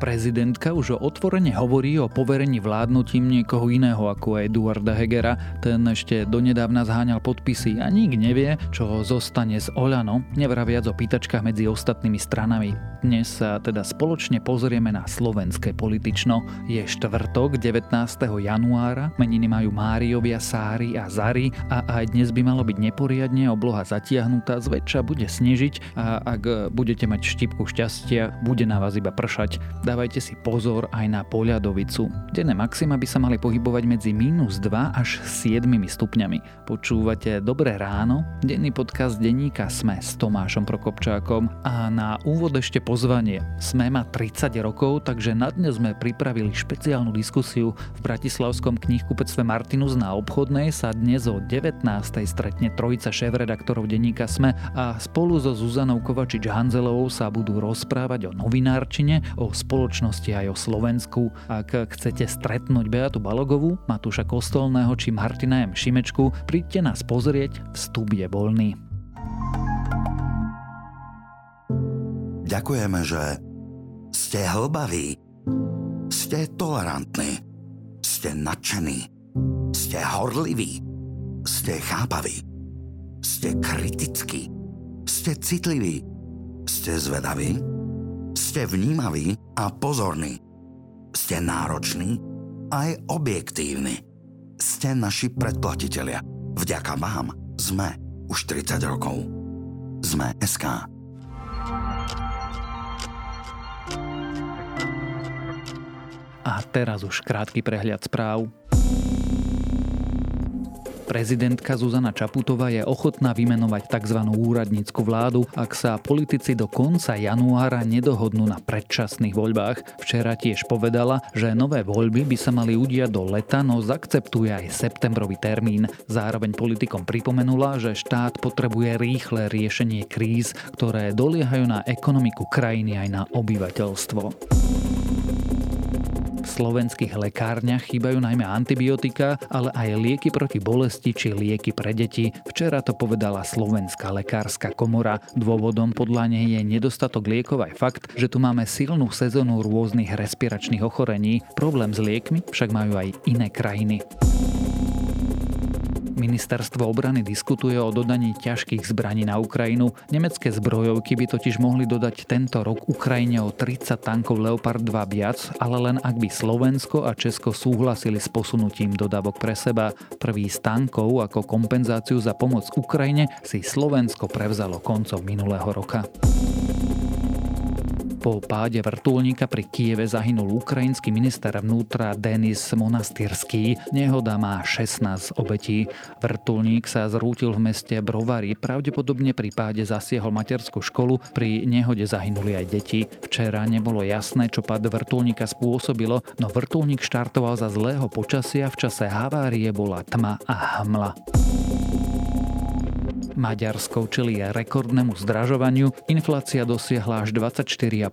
Prezidentka už otvorene hovorí o poverení vládnutím niekoho iného ako Eduarda Hegera. Ten ešte donedávna zháňal podpisy a nik nevie, čo zostane z Oľano, nevraviac o pýtačkách medzi ostatnými stranami. Dnes sa teda spoločne pozrieme na slovenské politično. Je štvrtok 19. januára, meniny majú Máriovia, Sári a Zary a aj dnes by malo byť neporiadne, obloha zatiahnutá, zväčša bude snežiť a ak budete mať štipku šťastia, bude na vás iba pršať dávajte si pozor aj na poľadovicu. Denné maxima by sa mali pohybovať medzi minus 2 až 7 stupňami. Počúvate Dobré ráno, denný podcast denníka Sme s Tomášom Prokopčákom a na úvod ešte pozvanie. Sme má 30 rokov, takže na dnes sme pripravili špeciálnu diskusiu v Bratislavskom knihkupectve Martinus na obchodnej sa dnes o 19. stretne trojica šéf-redaktorov denníka Sme a spolu so Zuzanou Kovačič-Hanzelovou sa budú rozprávať o novinárčine, o spoločnosti spoločnosti aj o Slovensku. Ak chcete stretnúť Beatu Balogovú, Matúša Kostolného či Martina M. Šimečku, príďte nás pozrieť, vstup je voľný. Ďakujeme, že ste hlbaví, ste tolerantní, ste nadšení, ste horliví, ste chápaví, ste kritickí, ste citliví, ste zvedaví, ste vnímaví a pozorní. Ste nároční aj objektívni. Ste naši predplatitelia. Vďaka vám sme už 30 rokov. Sme SK. A teraz už krátky prehľad správ. Prezidentka Zuzana Čaputová je ochotná vymenovať tzv. úradnícku vládu, ak sa politici do konca januára nedohodnú na predčasných voľbách. Včera tiež povedala, že nové voľby by sa mali udiať do leta, no zakceptuje aj septembrový termín. Zároveň politikom pripomenula, že štát potrebuje rýchle riešenie kríz, ktoré doliehajú na ekonomiku krajiny aj na obyvateľstvo slovenských lekárniach chýbajú najmä antibiotika, ale aj lieky proti bolesti či lieky pre deti. Včera to povedala Slovenská lekárska komora. Dôvodom podľa nej je nedostatok liekov aj fakt, že tu máme silnú sezónu rôznych respiračných ochorení. Problém s liekmi však majú aj iné krajiny. Ministerstvo obrany diskutuje o dodaní ťažkých zbraní na Ukrajinu. Nemecké zbrojovky by totiž mohli dodať tento rok Ukrajine o 30 tankov Leopard 2 viac, ale len ak by Slovensko a Česko súhlasili s posunutím dodávok pre seba. Prvý z tankov ako kompenzáciu za pomoc Ukrajine si Slovensko prevzalo koncom minulého roka. Po páde vrtulníka pri Kieve zahynul ukrajinský minister vnútra Denis Monastyrský. Nehoda má 16 obetí. Vrtulník sa zrútil v meste Brovary. Pravdepodobne pri páde zasiehol materskú školu. Pri nehode zahynuli aj deti. Včera nebolo jasné, čo pád vrtulníka spôsobilo, no vrtulník štartoval za zlého počasia. V čase havárie bola tma a hmla. Maďarsko čelí rekordnému zdražovaniu, inflácia dosiahla až 24,5%.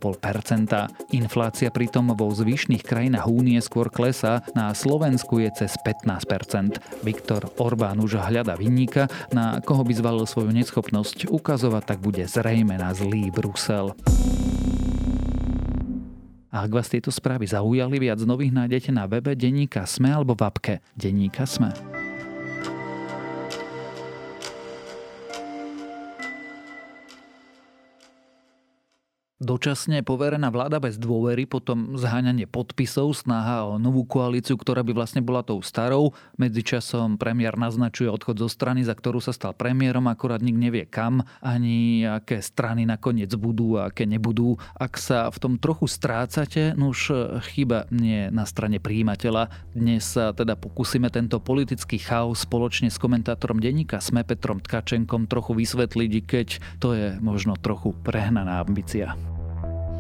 Inflácia pritom vo zvyšných krajinách únie skôr klesá, na Slovensku je cez 15%. Viktor Orbán už hľada vinníka, na koho by zvalil svoju neschopnosť. Ukazovať tak bude zrejme na zlý Brusel. A ak vás tieto správy zaujali, viac nových nájdete na webe Deníka Sme alebo v apke Deníka Sme. Dočasne poverená vláda bez dôvery, potom zháňanie podpisov, snaha o novú koalíciu, ktorá by vlastne bola tou starou. Medzičasom premiér naznačuje odchod zo strany, za ktorú sa stal premiérom, akorát nik nevie kam, ani aké strany nakoniec budú a aké nebudú. Ak sa v tom trochu strácate, no už chyba nie na strane príjimateľa. Dnes sa teda pokúsime tento politický chaos spoločne s komentátorom denníka Sme Petrom Tkačenkom trochu vysvetliť, keď to je možno trochu prehnaná ambícia.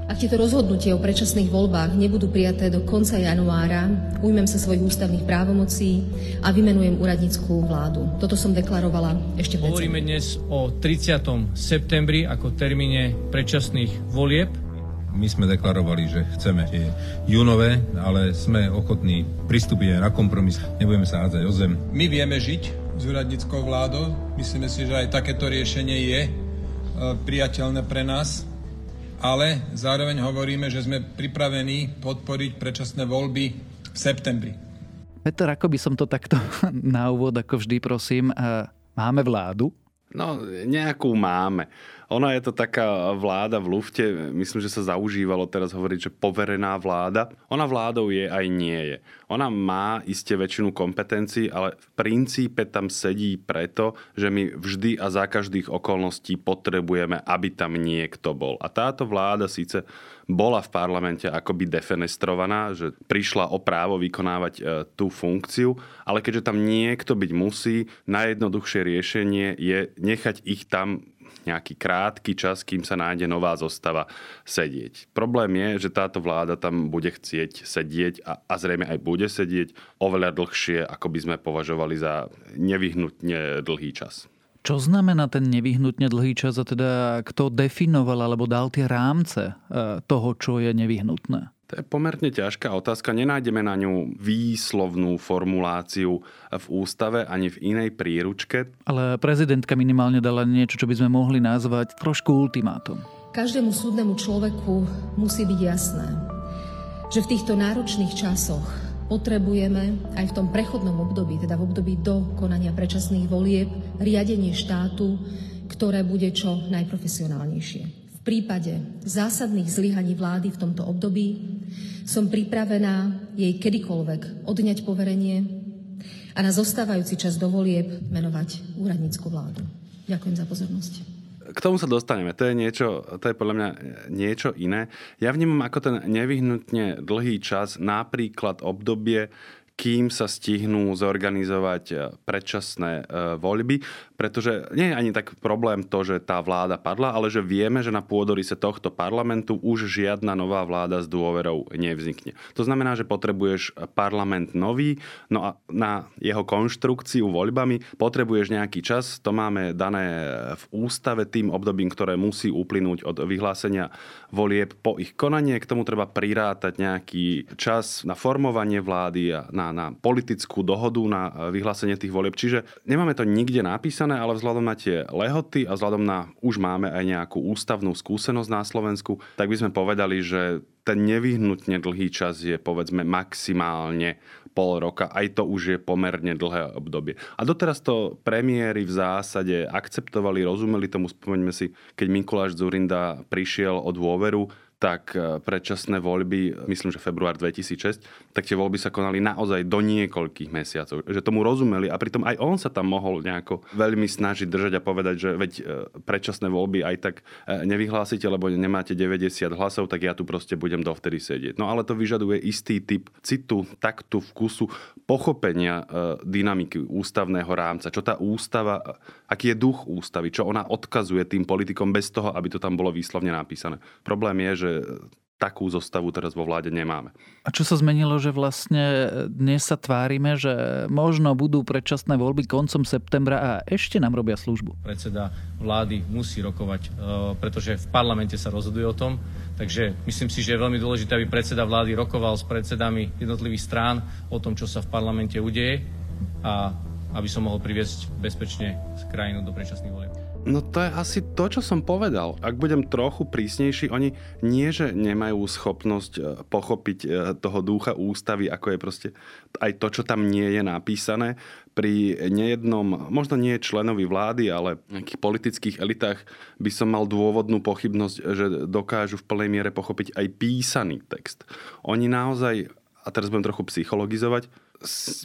Ak tieto rozhodnutie o predčasných voľbách nebudú prijaté do konca januára, ujmem sa svojich ústavných právomocí a vymenujem úradníckú vládu. Toto som deklarovala ešte v Hovoríme dnes o 30. septembri ako termíne predčasných volieb. My sme deklarovali, že chceme tie júnové, ale sme ochotní pristúpiť aj na kompromis. Nebudeme sa hádzať o zem. My vieme žiť s úradníckou vládou. Myslíme si, že aj takéto riešenie je e, priateľné pre nás ale zároveň hovoríme, že sme pripravení podporiť predčasné voľby v septembri. Peter, ako by som to takto na úvod, ako vždy prosím, máme vládu? No, nejakú máme. Ona je to taká vláda v lufte, myslím, že sa zaužívalo teraz hovoriť, že poverená vláda. Ona vládou je aj nie je. Ona má iste väčšinu kompetencií, ale v princípe tam sedí preto, že my vždy a za každých okolností potrebujeme, aby tam niekto bol. A táto vláda síce bola v parlamente akoby defenestrovaná, že prišla o právo vykonávať e, tú funkciu, ale keďže tam niekto byť musí, najjednoduchšie riešenie je nechať ich tam nejaký krátky čas, kým sa nájde nová zostava sedieť. Problém je, že táto vláda tam bude chcieť sedieť a, a zrejme aj bude sedieť oveľa dlhšie, ako by sme považovali za nevyhnutne dlhý čas. Čo znamená ten nevyhnutne dlhý čas a teda kto definoval alebo dal tie rámce e, toho, čo je nevyhnutné? To je pomerne ťažká otázka. Nenájdeme na ňu výslovnú formuláciu v ústave ani v inej príručke. Ale prezidentka minimálne dala niečo, čo by sme mohli nazvať trošku ultimátum. Každému súdnemu človeku musí byť jasné, že v týchto náročných časoch potrebujeme aj v tom prechodnom období, teda v období do konania predčasných volieb, riadenie štátu, ktoré bude čo najprofesionálnejšie prípade zásadných zlyhaní vlády v tomto období som pripravená jej kedykoľvek odňať poverenie a na zostávajúci čas do volieb menovať úradnícku vládu. Ďakujem za pozornosť. K tomu sa dostaneme. To je, niečo, to je podľa mňa niečo iné. Ja vnímam ako ten nevyhnutne dlhý čas napríklad obdobie, kým sa stihnú zorganizovať predčasné voľby pretože nie je ani tak problém to, že tá vláda padla, ale že vieme, že na pôdorise tohto parlamentu už žiadna nová vláda s dôverou nevznikne. To znamená, že potrebuješ parlament nový, no a na jeho konštrukciu voľbami potrebuješ nejaký čas, to máme dané v ústave tým obdobím, ktoré musí uplynúť od vyhlásenia volieb po ich konanie. K tomu treba prirátať nejaký čas na formovanie vlády a na, na politickú dohodu na vyhlásenie tých volieb. Čiže nemáme to nikde napísané, ale vzhľadom na tie lehoty a vzhľadom na už máme aj nejakú ústavnú skúsenosť na Slovensku, tak by sme povedali, že ten nevyhnutne dlhý čas je povedzme maximálne pol roka. Aj to už je pomerne dlhé obdobie. A doteraz to premiéry v zásade akceptovali, rozumeli tomu. Spomeňme si, keď Mikuláš Zurinda prišiel o dôveru, tak e, predčasné voľby, myslím, že február 2006, tak tie voľby sa konali naozaj do niekoľkých mesiacov. Že tomu rozumeli a pritom aj on sa tam mohol nejako veľmi snažiť držať a povedať, že veď e, predčasné voľby aj tak e, nevyhlásite, lebo nemáte 90 hlasov, tak ja tu proste budem dovtedy sedieť. No ale to vyžaduje istý typ citu, taktu, vkusu, pochopenia dynamiky ústavného rámca. Čo tá ústava, aký je duch ústavy, čo ona odkazuje tým politikom bez toho, aby to tam bolo výslovne napísané. Problém je, že že takú zostavu teraz vo vláde nemáme. A čo sa zmenilo, že vlastne dnes sa tvárime, že možno budú predčasné voľby koncom septembra a ešte nám robia službu? Predseda vlády musí rokovať, e, pretože v parlamente sa rozhoduje o tom. Takže myslím si, že je veľmi dôležité, aby predseda vlády rokoval s predsedami jednotlivých strán o tom, čo sa v parlamente udeje a aby som mohol priviesť bezpečne krajinu do predčasných volieb. No to je asi to, čo som povedal. Ak budem trochu prísnejší, oni nie, že nemajú schopnosť e, pochopiť e, toho ducha ústavy, ako je proste aj to, čo tam nie je napísané. Pri nejednom, možno nie členovi vlády, ale nejakých politických elitách by som mal dôvodnú pochybnosť, že dokážu v plnej miere pochopiť aj písaný text. Oni naozaj, a teraz budem trochu psychologizovať,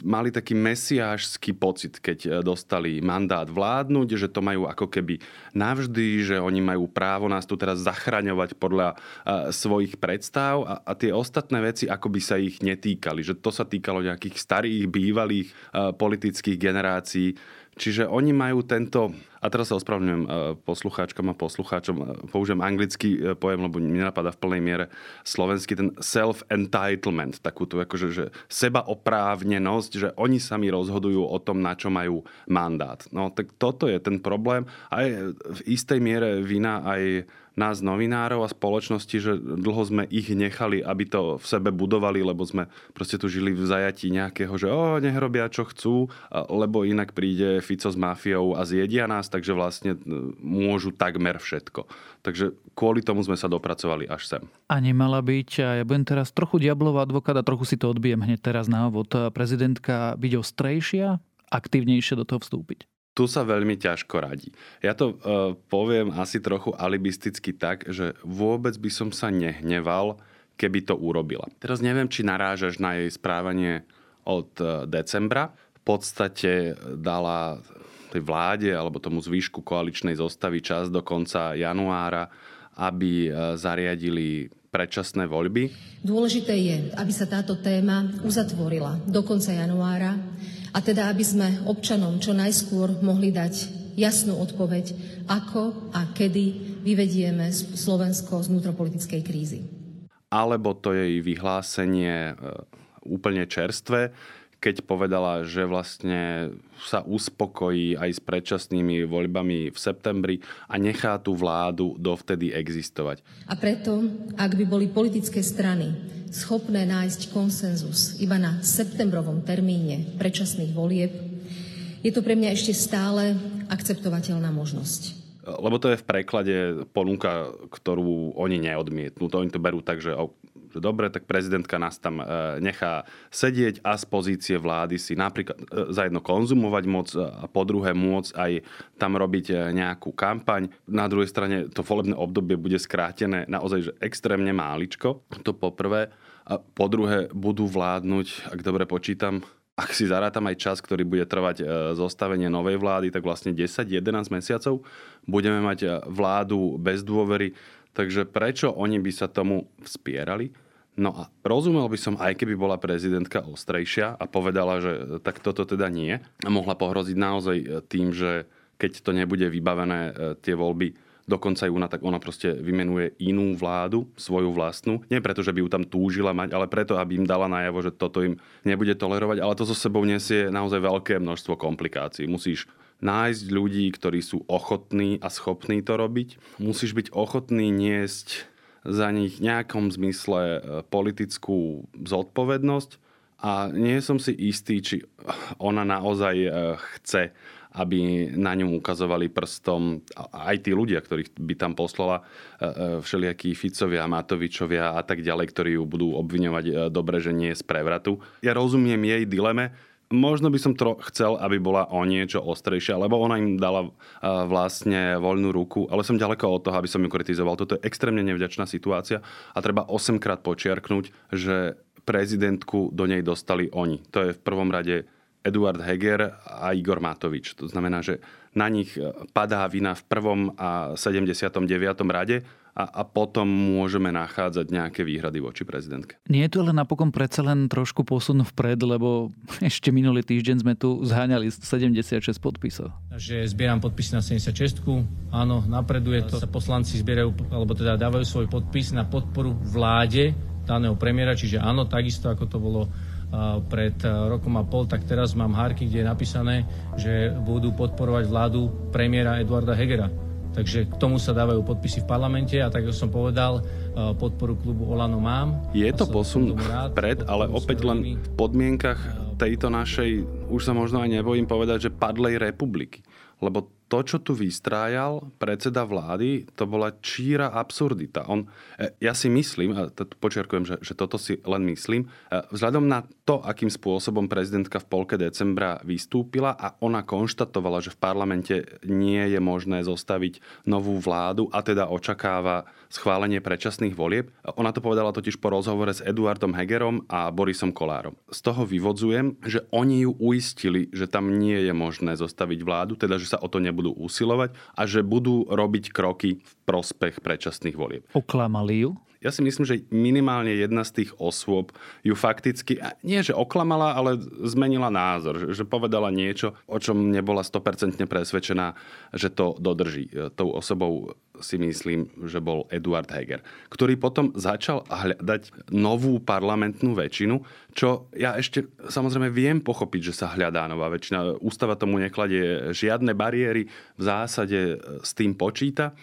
mali taký mesiášský pocit, keď e, dostali mandát vládnuť, že to majú ako keby navždy, že oni majú právo nás tu teraz zachraňovať podľa uh, svojich predstav a, a tie ostatné veci ako by sa ich netýkali. Že to sa týkalo nejakých starých, bývalých uh, politických generácií Čiže oni majú tento, a teraz sa ospravedlňujem e, poslucháčkom a poslucháčom, e, použijem anglický e, pojem, lebo mi nenapadá v plnej miere slovenský, ten self-entitlement, takúto akože, že seba oprávnenosť, že oni sami rozhodujú o tom, na čo majú mandát. No tak toto je ten problém. A je v istej miere vina aj nás novinárov a spoločnosti, že dlho sme ich nechali, aby to v sebe budovali, lebo sme proste tu žili v zajatí nejakého, že o, nech robia čo chcú, lebo inak príde Fico s mafiou a zjedia nás, takže vlastne e, môžu takmer všetko. Takže kvôli tomu sme sa dopracovali až sem. A nemala byť, a ja budem teraz trochu diablová advokát a trochu si to odbijem hneď teraz na ovod, prezidentka byť ostrejšia, aktívnejšie do toho vstúpiť? tu sa veľmi ťažko radí. Ja to uh, poviem asi trochu alibisticky tak, že vôbec by som sa nehneval, keby to urobila. Teraz neviem, či narážaš na jej správanie od uh, decembra. V podstate dala tej vláde alebo tomu zvýšku koaličnej zostavy čas do konca januára, aby uh, zariadili predčasné voľby. Dôležité je, aby sa táto téma uzatvorila do konca januára a teda, aby sme občanom čo najskôr mohli dať jasnú odpoveď, ako a kedy vyvedieme Slovensko z vnútropolitickej krízy. Alebo to jej vyhlásenie e, úplne čerstvé, keď povedala, že vlastne sa uspokojí aj s predčasnými voľbami v septembri a nechá tú vládu dovtedy existovať. A preto, ak by boli politické strany schopné nájsť konsenzus iba na septembrovom termíne predčasných volieb, je to pre mňa ešte stále akceptovateľná možnosť. Lebo to je v preklade ponuka, ktorú oni neodmietnú. To oni to berú tak, že dobre, tak prezidentka nás tam e, nechá sedieť a z pozície vlády si napríklad e, za jedno konzumovať moc a po druhé môcť aj tam robiť e, nejakú kampaň. Na druhej strane to volebné obdobie bude skrátené naozaj že extrémne máličko. To poprvé. A po druhé budú vládnuť, ak dobre počítam, ak si zarátam aj čas, ktorý bude trvať zostavenie novej vlády, tak vlastne 10-11 mesiacov budeme mať vládu bez dôvery. Takže prečo oni by sa tomu vspierali? No a rozumel by som, aj keby bola prezidentka ostrejšia a povedala, že tak toto teda nie. A mohla pohroziť naozaj e, tým, že keď to nebude vybavené e, tie voľby do konca júna, tak ona proste vymenuje inú vládu, svoju vlastnú. Nie preto, že by ju tam túžila mať, ale preto, aby im dala najavo, že toto im nebude tolerovať. Ale to so sebou nesie naozaj veľké množstvo komplikácií. Musíš nájsť ľudí, ktorí sú ochotní a schopní to robiť. Musíš byť ochotný niesť za nich nejakom zmysle e, politickú zodpovednosť a nie som si istý, či ona naozaj e, chce, aby na ňom ukazovali prstom aj tí ľudia, ktorých by tam poslala, e, všelijakí Ficovia, Matovičovia a tak ďalej, ktorí ju budú obviňovať dobre, že nie je z prevratu. Ja rozumiem jej dileme, Možno by som tro- chcel, aby bola o niečo ostrejšia, lebo ona im dala uh, vlastne voľnú ruku, ale som ďaleko od toho, aby som ju kritizoval. Toto je extrémne nevďačná situácia a treba 8 krát počiarknúť, že prezidentku do nej dostali oni. To je v prvom rade Eduard Heger a Igor Matovič. To znamená, že na nich padá vina v prvom a 79. rade a, a potom môžeme nachádzať nejaké výhrady voči prezidentke. Nie je to ale napokon predsa len trošku posun vpred, lebo ešte minulý týždeň sme tu zháňali 76 podpisov. Že zbieram podpisy na 76 áno, napreduje to. Sa poslanci zbierajú, alebo teda dávajú svoj podpis na podporu vláde daného premiéra, čiže áno, takisto ako to bolo pred rokom a pol, tak teraz mám hárky, kde je napísané, že budú podporovať vládu premiéra Eduarda Hegera. Takže k tomu sa dávajú podpisy v parlamente a tak, ako som povedal, e, podporu klubu Olano mám. Je to posun pred, ale opäť len v podmienkach tejto našej, už sa možno aj nebojím povedať, že padlej republiky. Lebo to, čo tu vystrájal predseda vlády, to bola číra absurdita. On, e, ja si myslím, a to počiarkujem, že, že toto si len myslím, e, vzhľadom na to, akým spôsobom prezidentka v polke decembra vystúpila a ona konštatovala, že v parlamente nie je možné zostaviť novú vládu a teda očakáva schválenie predčasných volieb. Ona to povedala totiž po rozhovore s Eduardom Hegerom a Borisom Kolárom. Z toho vyvodzujem, že oni ju uistili, že tam nie je možné zostaviť vládu, teda že sa o to nebudú budú usilovať a že budú robiť kroky v prospech predčasných volieb. Oklamali ju? Ja si myslím, že minimálne jedna z tých osôb ju fakticky, nie že oklamala, ale zmenila názor. Že povedala niečo, o čom nebola 100% presvedčená, že to dodrží. Tou osobou si myslím, že bol Eduard Heger, ktorý potom začal hľadať novú parlamentnú väčšinu, čo ja ešte samozrejme viem pochopiť, že sa hľadá nová väčšina. Ústava tomu nekladie žiadne bariéry, v zásade s tým počíta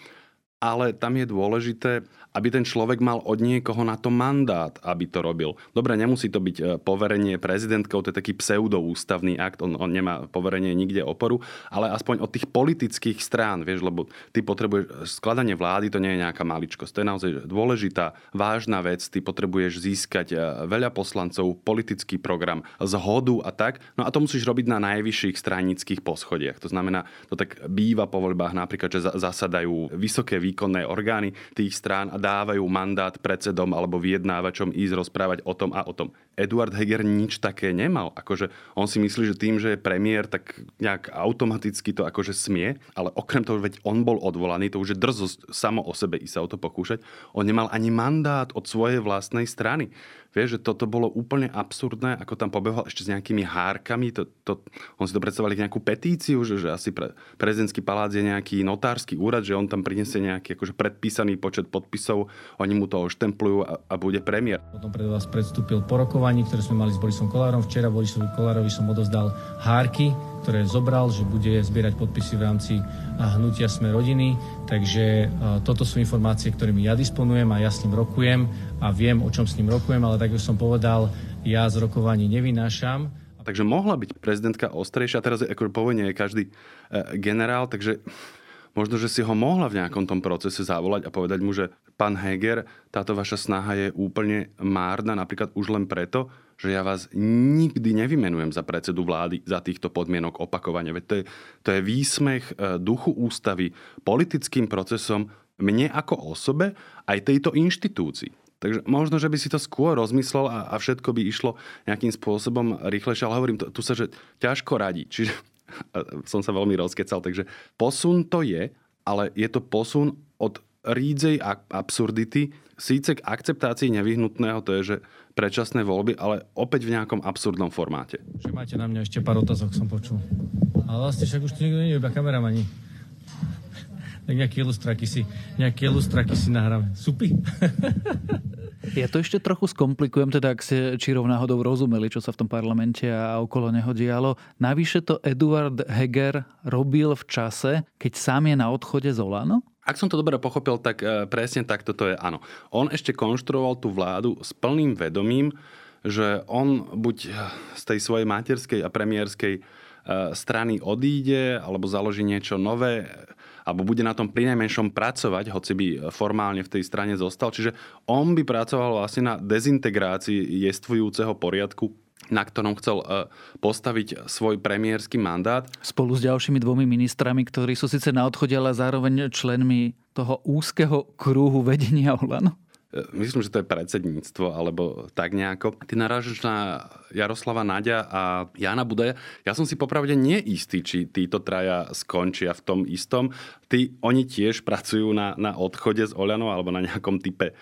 ale tam je dôležité, aby ten človek mal od niekoho na to mandát, aby to robil. Dobre, nemusí to byť e, poverenie prezidentkou, to je taký pseudoústavný akt, on, on nemá poverenie nikde oporu, ale aspoň od tých politických strán, vieš, lebo ty potrebuješ, skladanie vlády to nie je nejaká maličkosť, to je naozaj dôležitá, vážna vec, ty potrebuješ získať e, veľa poslancov, politický program, zhodu a tak, no a to musíš robiť na najvyšších stranických poschodiach. To znamená, to tak býva po voľbách napríklad, že zasadajú vysoké výkonné orgány tých strán a dávajú mandát predsedom alebo vyjednávačom ísť rozprávať o tom a o tom. Eduard Heger nič také nemal. Akože on si myslí, že tým, že je premiér, tak nejak automaticky to akože smie, ale okrem toho, veď on bol odvolaný, to už je drzosť samo o sebe i sa o to pokúšať. On nemal ani mandát od svojej vlastnej strany. Vieš, že toto bolo úplne absurdné, ako tam pobehol ešte s nejakými hárkami. To, to, on si to predstavovali nejakú petíciu, že, že asi pre, prezidentský palác je nejaký notársky úrad, že on tam prinesie nejaký akože predpísaný počet podpisov, oni mu to oštemplujú a, a bude premiér. Potom pred vás predstúpil po rokovaní, ktoré sme mali s Borisom Kolárom. Včera Borisovi Kolárovi som odozdal hárky, ktoré zobral, že bude zbierať podpisy v rámci hnutia Sme rodiny. Takže toto sú informácie, ktorými ja disponujem a ja s ním rokujem a viem, o čom s ním rokujem, ale tak, ako som povedal, ja z rokovaní nevynášam. Takže mohla byť prezidentka ostrejšia, teraz je, ako po vojne je každý e, generál, takže možno, že si ho mohla v nejakom tom procese zavolať a povedať mu, že pán Heger, táto vaša snaha je úplne márna, napríklad už len preto, že ja vás nikdy nevymenujem za predsedu vlády za týchto podmienok opakovane. Veď to je, to je výsmech e, duchu ústavy, politickým procesom, mne ako osobe, aj tejto inštitúcii. Takže možno, že by si to skôr rozmyslel a, a všetko by išlo nejakým spôsobom rýchlejšie, ale hovorím, tu sa, že ťažko radí. Čiže som sa veľmi rozkecal, takže posun to je, ale je to posun od rídzej absurdity, síce k akceptácii nevyhnutného, to je, že predčasné voľby, ale opäť v nejakom absurdnom formáte. Že máte na mňa ešte pár otázok, som počul. Ale vlastne však už tu nikto nie je, iba kameramani. Tak nejaké ilustraky si, nejaké ilustraky si nahráme. Supy. Ja to ešte trochu skomplikujem, teda ak ste čirov náhodou rozumeli, čo sa v tom parlamente a okolo neho dialo. Navyše to Eduard Heger robil v čase, keď sám je na odchode z Olano? Ak som to dobre pochopil, tak e, presne tak toto je áno. On ešte konštruoval tú vládu s plným vedomím, že on buď z tej svojej materskej a premiérskej strany odíde alebo založí niečo nové alebo bude na tom prinajmenšom pracovať, hoci by formálne v tej strane zostal. Čiže on by pracoval vlastne na dezintegrácii jestvujúceho poriadku na ktorom chcel e, postaviť svoj premiérsky mandát. Spolu s ďalšími dvomi ministrami, ktorí sú síce na odchode, ale zároveň členmi toho úzkeho krúhu vedenia Olano? E, myslím, že to je predsedníctvo, alebo tak nejako. Ty narážaš na Jaroslava Nadia a Jana Budaja. Ja som si popravde neistý, či títo traja skončia v tom istom. Tí, oni tiež pracujú na, na odchode z Oľanov alebo na nejakom type e,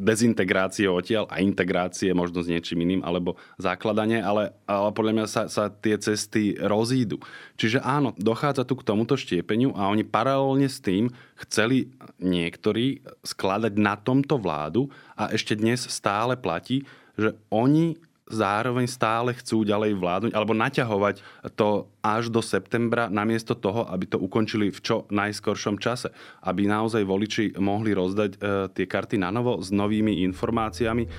dezintegrácie odtiaľ a integrácie možno s niečím iným alebo základanie, ale, ale podľa mňa sa, sa tie cesty rozídu. Čiže áno, dochádza tu k tomuto štiepeniu a oni paralelne s tým chceli niektorí skladať na tomto vládu a ešte dnes stále platí, že oni zároveň stále chcú ďalej vládnuť alebo naťahovať to až do septembra namiesto toho, aby to ukončili v čo najskoršom čase. Aby naozaj voliči mohli rozdať e, tie karty na novo s novými informáciami, e,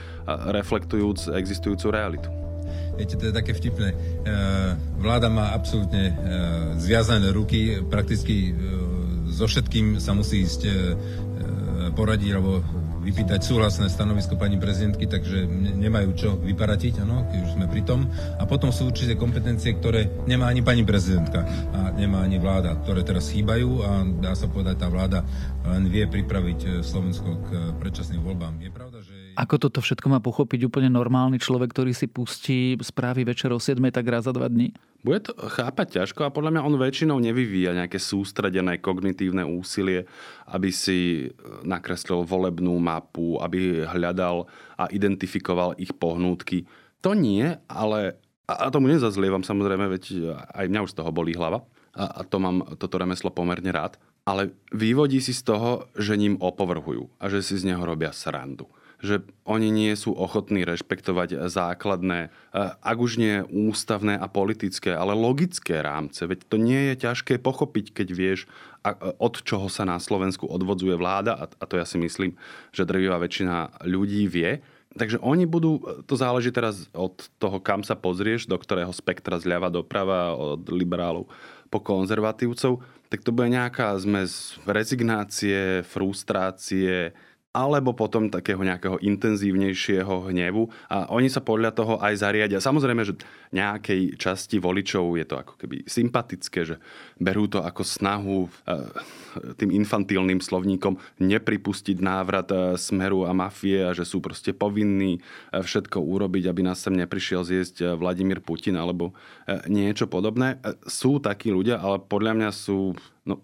reflektujúc existujúcu realitu. Viete, to je také vtipné. E, vláda má absolútne e, zviazané ruky, prakticky e, so všetkým sa musí ísť poradiť alebo vypýtať súhlasné stanovisko pani prezidentky, takže nemajú čo vyparatiť, áno, keď už sme pri tom. A potom sú určite kompetencie, ktoré nemá ani pani prezidentka a nemá ani vláda, ktoré teraz chýbajú a dá sa povedať, tá vláda len vie pripraviť e, Slovensko k predčasným voľbám. Je pravda, že... Ako toto všetko má pochopiť úplne normálny človek, ktorý si pustí správy večer o 7 tak raz za dva dní? Bude to chápať ťažko a podľa mňa on väčšinou nevyvíja nejaké sústredené kognitívne úsilie, aby si e, nakreslil volebnú mapu, aby hľadal a identifikoval ich pohnútky. To nie, ale a tomu nezazlievam samozrejme, veď aj mňa už z toho bolí hlava a, to mám toto remeslo pomerne rád, ale vyvodí si z toho, že ním opovrhujú a že si z neho robia srandu. Že oni nie sú ochotní rešpektovať základné, e, ak už nie ústavné a politické, ale logické rámce. Veď to nie je ťažké pochopiť, keď vieš, e, od čoho sa na Slovensku odvodzuje vláda, a to ja si myslím, že drvivá väčšina ľudí vie. Takže oni budú, to záleží teraz od toho, kam sa pozrieš, do ktorého spektra zľava doprava, od liberálov po konzervatívcov, tak to bude nejaká zmes rezignácie, frustrácie, alebo potom takého nejakého intenzívnejšieho hnevu a oni sa podľa toho aj zariadia. Samozrejme, že nejakej časti voličov je to ako keby sympatické, že berú to ako snahu e, tým infantilným slovníkom nepripustiť návrat e, smeru a mafie a že sú proste povinní e, všetko urobiť, aby nás sem neprišiel zjesť Vladimír Putin alebo niečo podobné. Sú takí ľudia, ale podľa mňa sú no,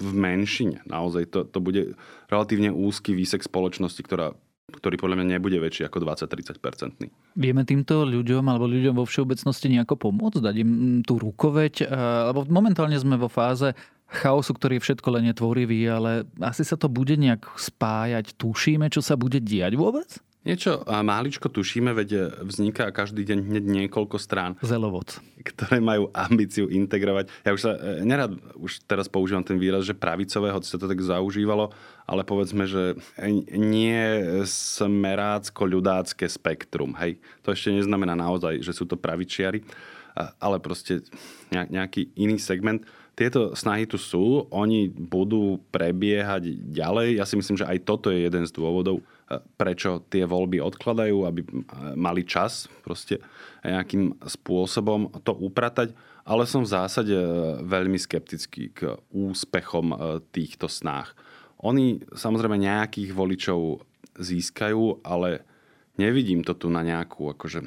v menšine. Naozaj to, to bude relatívne úzky výsek spoločnosti, ktorá ktorý podľa mňa nebude väčší ako 20-30 Vieme týmto ľuďom alebo ľuďom vo všeobecnosti nejako pomôcť, dať im tú rukoveď? Lebo momentálne sme vo fáze chaosu, ktorý je všetko len netvorivý, ale asi sa to bude nejak spájať. Tušíme, čo sa bude diať vôbec? Niečo máličko tušíme, veď vzniká každý deň hneď niekoľko strán. Zelovod. Ktoré majú ambíciu integrovať. Ja už sa e, nerad, už teraz používam ten výraz, že pravicové, hoci sa to tak zaužívalo, ale povedzme, že nie smerácko-ľudácké spektrum. Hej. To ešte neznamená naozaj, že sú to pravičiari, ale proste nejaký iný segment tieto snahy tu sú, oni budú prebiehať ďalej. Ja si myslím, že aj toto je jeden z dôvodov, e, prečo tie voľby odkladajú, aby e, mali čas proste nejakým spôsobom to upratať. Ale som v zásade e, veľmi skeptický k úspechom týchto snách. Oni samozrejme nejakých voličov získajú, ale nevidím to tu na nejakú akože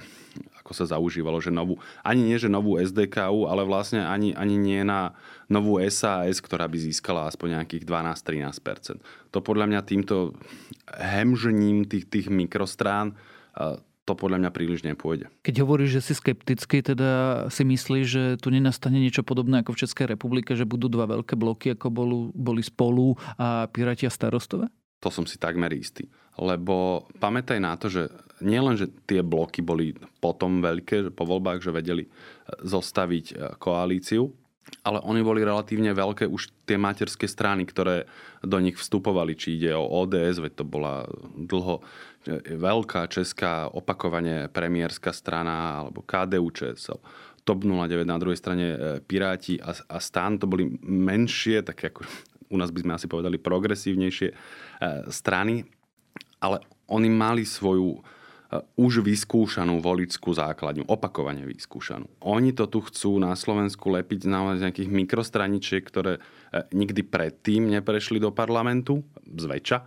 ako sa zaužívalo, že novú, ani nie, že novú SDKU, ale vlastne ani, ani nie na novú SAS, ktorá by získala aspoň nejakých 12-13%. To podľa mňa týmto hemžením tých, tých mikrostrán to podľa mňa príliš nepôjde. Keď hovoríš, že si skeptický, teda si myslíš, že tu nenastane niečo podobné ako v Českej republike, že budú dva veľké bloky, ako boli, boli spolu a Piráti a starostové? To som si takmer istý. Lebo pamätaj na to, že nielen, že tie bloky boli potom veľké po voľbách, že vedeli e, zostaviť e, koalíciu, ale oni boli relatívne veľké už tie materské strany, ktoré do nich vstupovali, či ide o ODS, veď to bola dlho e, veľká česká opakovane premiérska strana, alebo KDU ČSL. TOP 09 na druhej strane Piráti a, a Stan, to boli menšie, také ako u nás by sme asi povedali progresívnejšie strany, ale oni mali svoju uh, už vyskúšanú voličskú základňu, opakovane vyskúšanú. Oni to tu chcú na Slovensku lepiť z nejakých mikrostraničiek, ktoré uh, nikdy predtým neprešli do parlamentu, zväčša,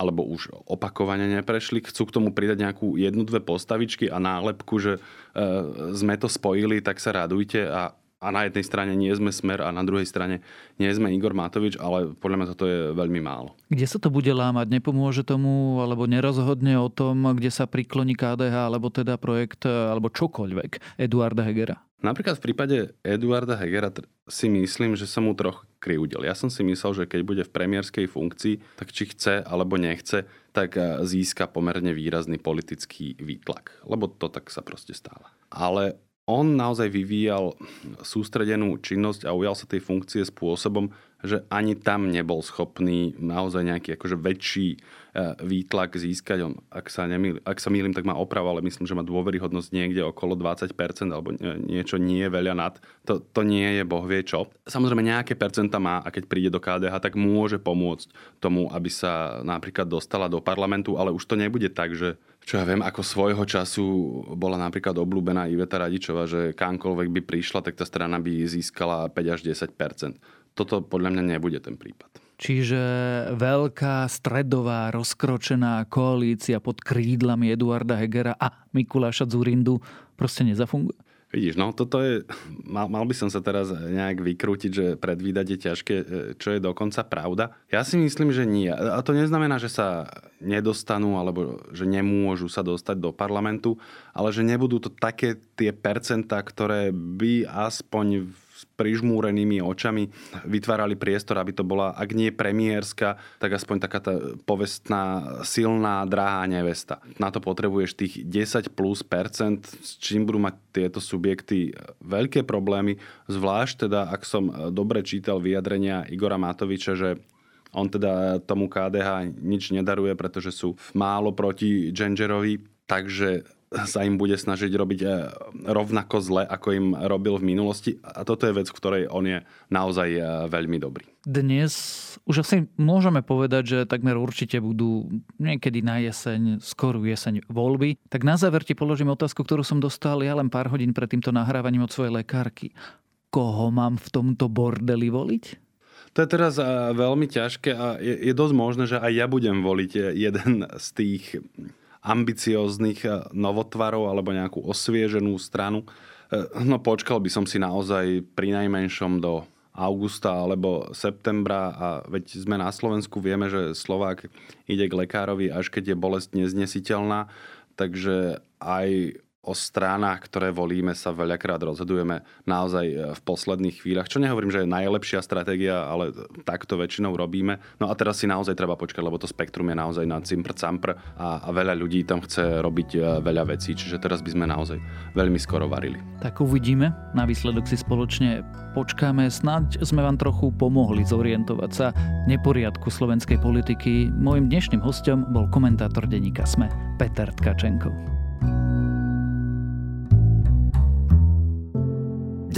alebo už opakovane neprešli, chcú k tomu pridať nejakú jednu, dve postavičky a nálepku, že uh, sme to spojili, tak sa radujte a a na jednej strane nie sme Smer a na druhej strane nie sme Igor Matovič, ale podľa mňa toto je veľmi málo. Kde sa to bude lámať? Nepomôže tomu alebo nerozhodne o tom, kde sa prikloní KDH alebo teda projekt alebo čokoľvek Eduarda Hegera? Napríklad v prípade Eduarda Hegera si myslím, že som mu troch kriudil. Ja som si myslel, že keď bude v premiérskej funkcii, tak či chce alebo nechce, tak eh, získa pomerne výrazný politický výtlak. Lebo to tak sa proste stáva. Ale on naozaj vyvíjal sústredenú činnosť a ujal sa tej funkcie spôsobom, že ani tam nebol schopný naozaj nejaký akože väčší e, výtlak získať. On, ak sa, nemýl, ak sa mýlim, tak má opravu, ale myslím, že má dôveryhodnosť niekde okolo 20% alebo niečo nie veľa nad. To, to nie je boh vie čo. Samozrejme nejaké percenta má a keď príde do KDH, tak môže pomôcť tomu, aby sa napríklad dostala do parlamentu, ale už to nebude tak, že čo ja viem, ako svojho času bola napríklad obľúbená Iveta Radičová, že kamkoľvek by prišla, tak tá strana by získala 5 až 10 Toto podľa mňa nebude ten prípad. Čiže veľká, stredová, rozkročená koalícia pod krídlami Eduarda Hegera a Mikuláša Zurindu proste nezafunguje? Vidíš, no toto je, mal, mal by som sa teraz nejak vykrútiť, že predvídať je ťažké, e, čo je dokonca pravda. Ja si myslím, že nie. A to neznamená, že sa nedostanú alebo že nemôžu sa dostať do parlamentu, ale že nebudú to také tie percentá, ktoré by aspoň v s prižmúrenými očami vytvárali priestor, aby to bola, ak nie premiérska, tak aspoň taká tá povestná, silná, drahá nevesta. Na to potrebuješ tých 10 plus percent, s čím budú mať tieto subjekty veľké problémy, zvlášť teda, ak som dobre čítal vyjadrenia Igora Matoviča, že on teda tomu KDH nič nedaruje, pretože sú málo proti Gingerovi, takže sa im bude snažiť robiť eh, rovnako zle, ako im robil v minulosti. A toto je vec, v ktorej on je naozaj eh, veľmi dobrý. Dnes už asi môžeme povedať, že takmer určite budú niekedy na jeseň, skorú jeseň voľby. Tak na záver ti položím otázku, ktorú som dostal ja len pár hodín pred týmto nahrávaním od svojej lekárky. Koho mám v tomto bordeli voliť? To je teraz eh, veľmi ťažké a je, je dosť možné, že aj ja budem voliť jeden z tých ambicióznych eh, novotvarov alebo nejakú osvieženú stranu. Eh, no počkal by som si naozaj pri najmenšom do augusta alebo septembra a veď sme na Slovensku, vieme, že Slovák ide k lekárovi až keď je bolesť neznesiteľná, takže aj o stránach, ktoré volíme, sa veľakrát rozhodujeme naozaj e, v posledných chvíľach. Čo nehovorím, že je najlepšia stratégia, ale takto väčšinou robíme. No a teraz si naozaj treba počkať, lebo to spektrum je naozaj na cimpr campr a, a veľa ľudí tam chce robiť e, veľa vecí. Čiže teraz by sme naozaj veľmi skoro varili. Tak uvidíme. Na výsledok si spoločne počkáme. Snáď sme vám trochu pomohli zorientovať sa neporiadku slovenskej politiky. Mojím dnešným hostom bol komentátor denníka SME Peter Tkačenko.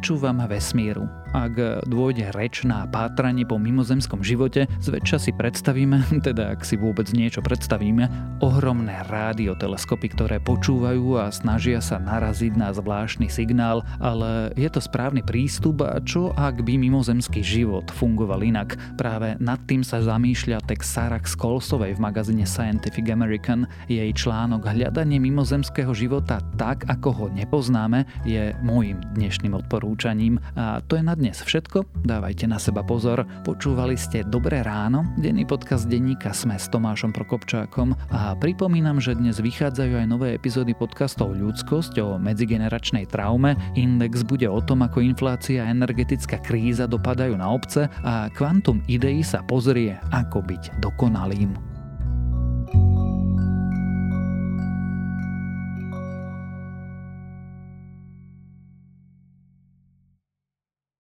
Načúvam vesmíru. Ak dôjde reč na pátranie po mimozemskom živote, zväčša si predstavíme, teda ak si vôbec niečo predstavíme, ohromné rádioteleskopy, ktoré počúvajú a snažia sa naraziť na zvláštny signál, ale je to správny prístup a čo ak by mimozemský život fungoval inak? Práve nad tým sa zamýšľa Tex Sarah Skolsovej v magazíne Scientific American. Jej článok Hľadanie mimozemského života tak, ako ho nepoznáme, je môjim dnešným odporúčaním a to je na dnes všetko, dávajte na seba pozor. Počúvali ste Dobré ráno, denný podcast denníka Sme s Tomášom Prokopčákom a pripomínam, že dnes vychádzajú aj nové epizódy podcastov Ľudskosť o medzigeneračnej traume, Index bude o tom, ako inflácia a energetická kríza dopadajú na obce a Kvantum Idei sa pozrie, ako byť dokonalým.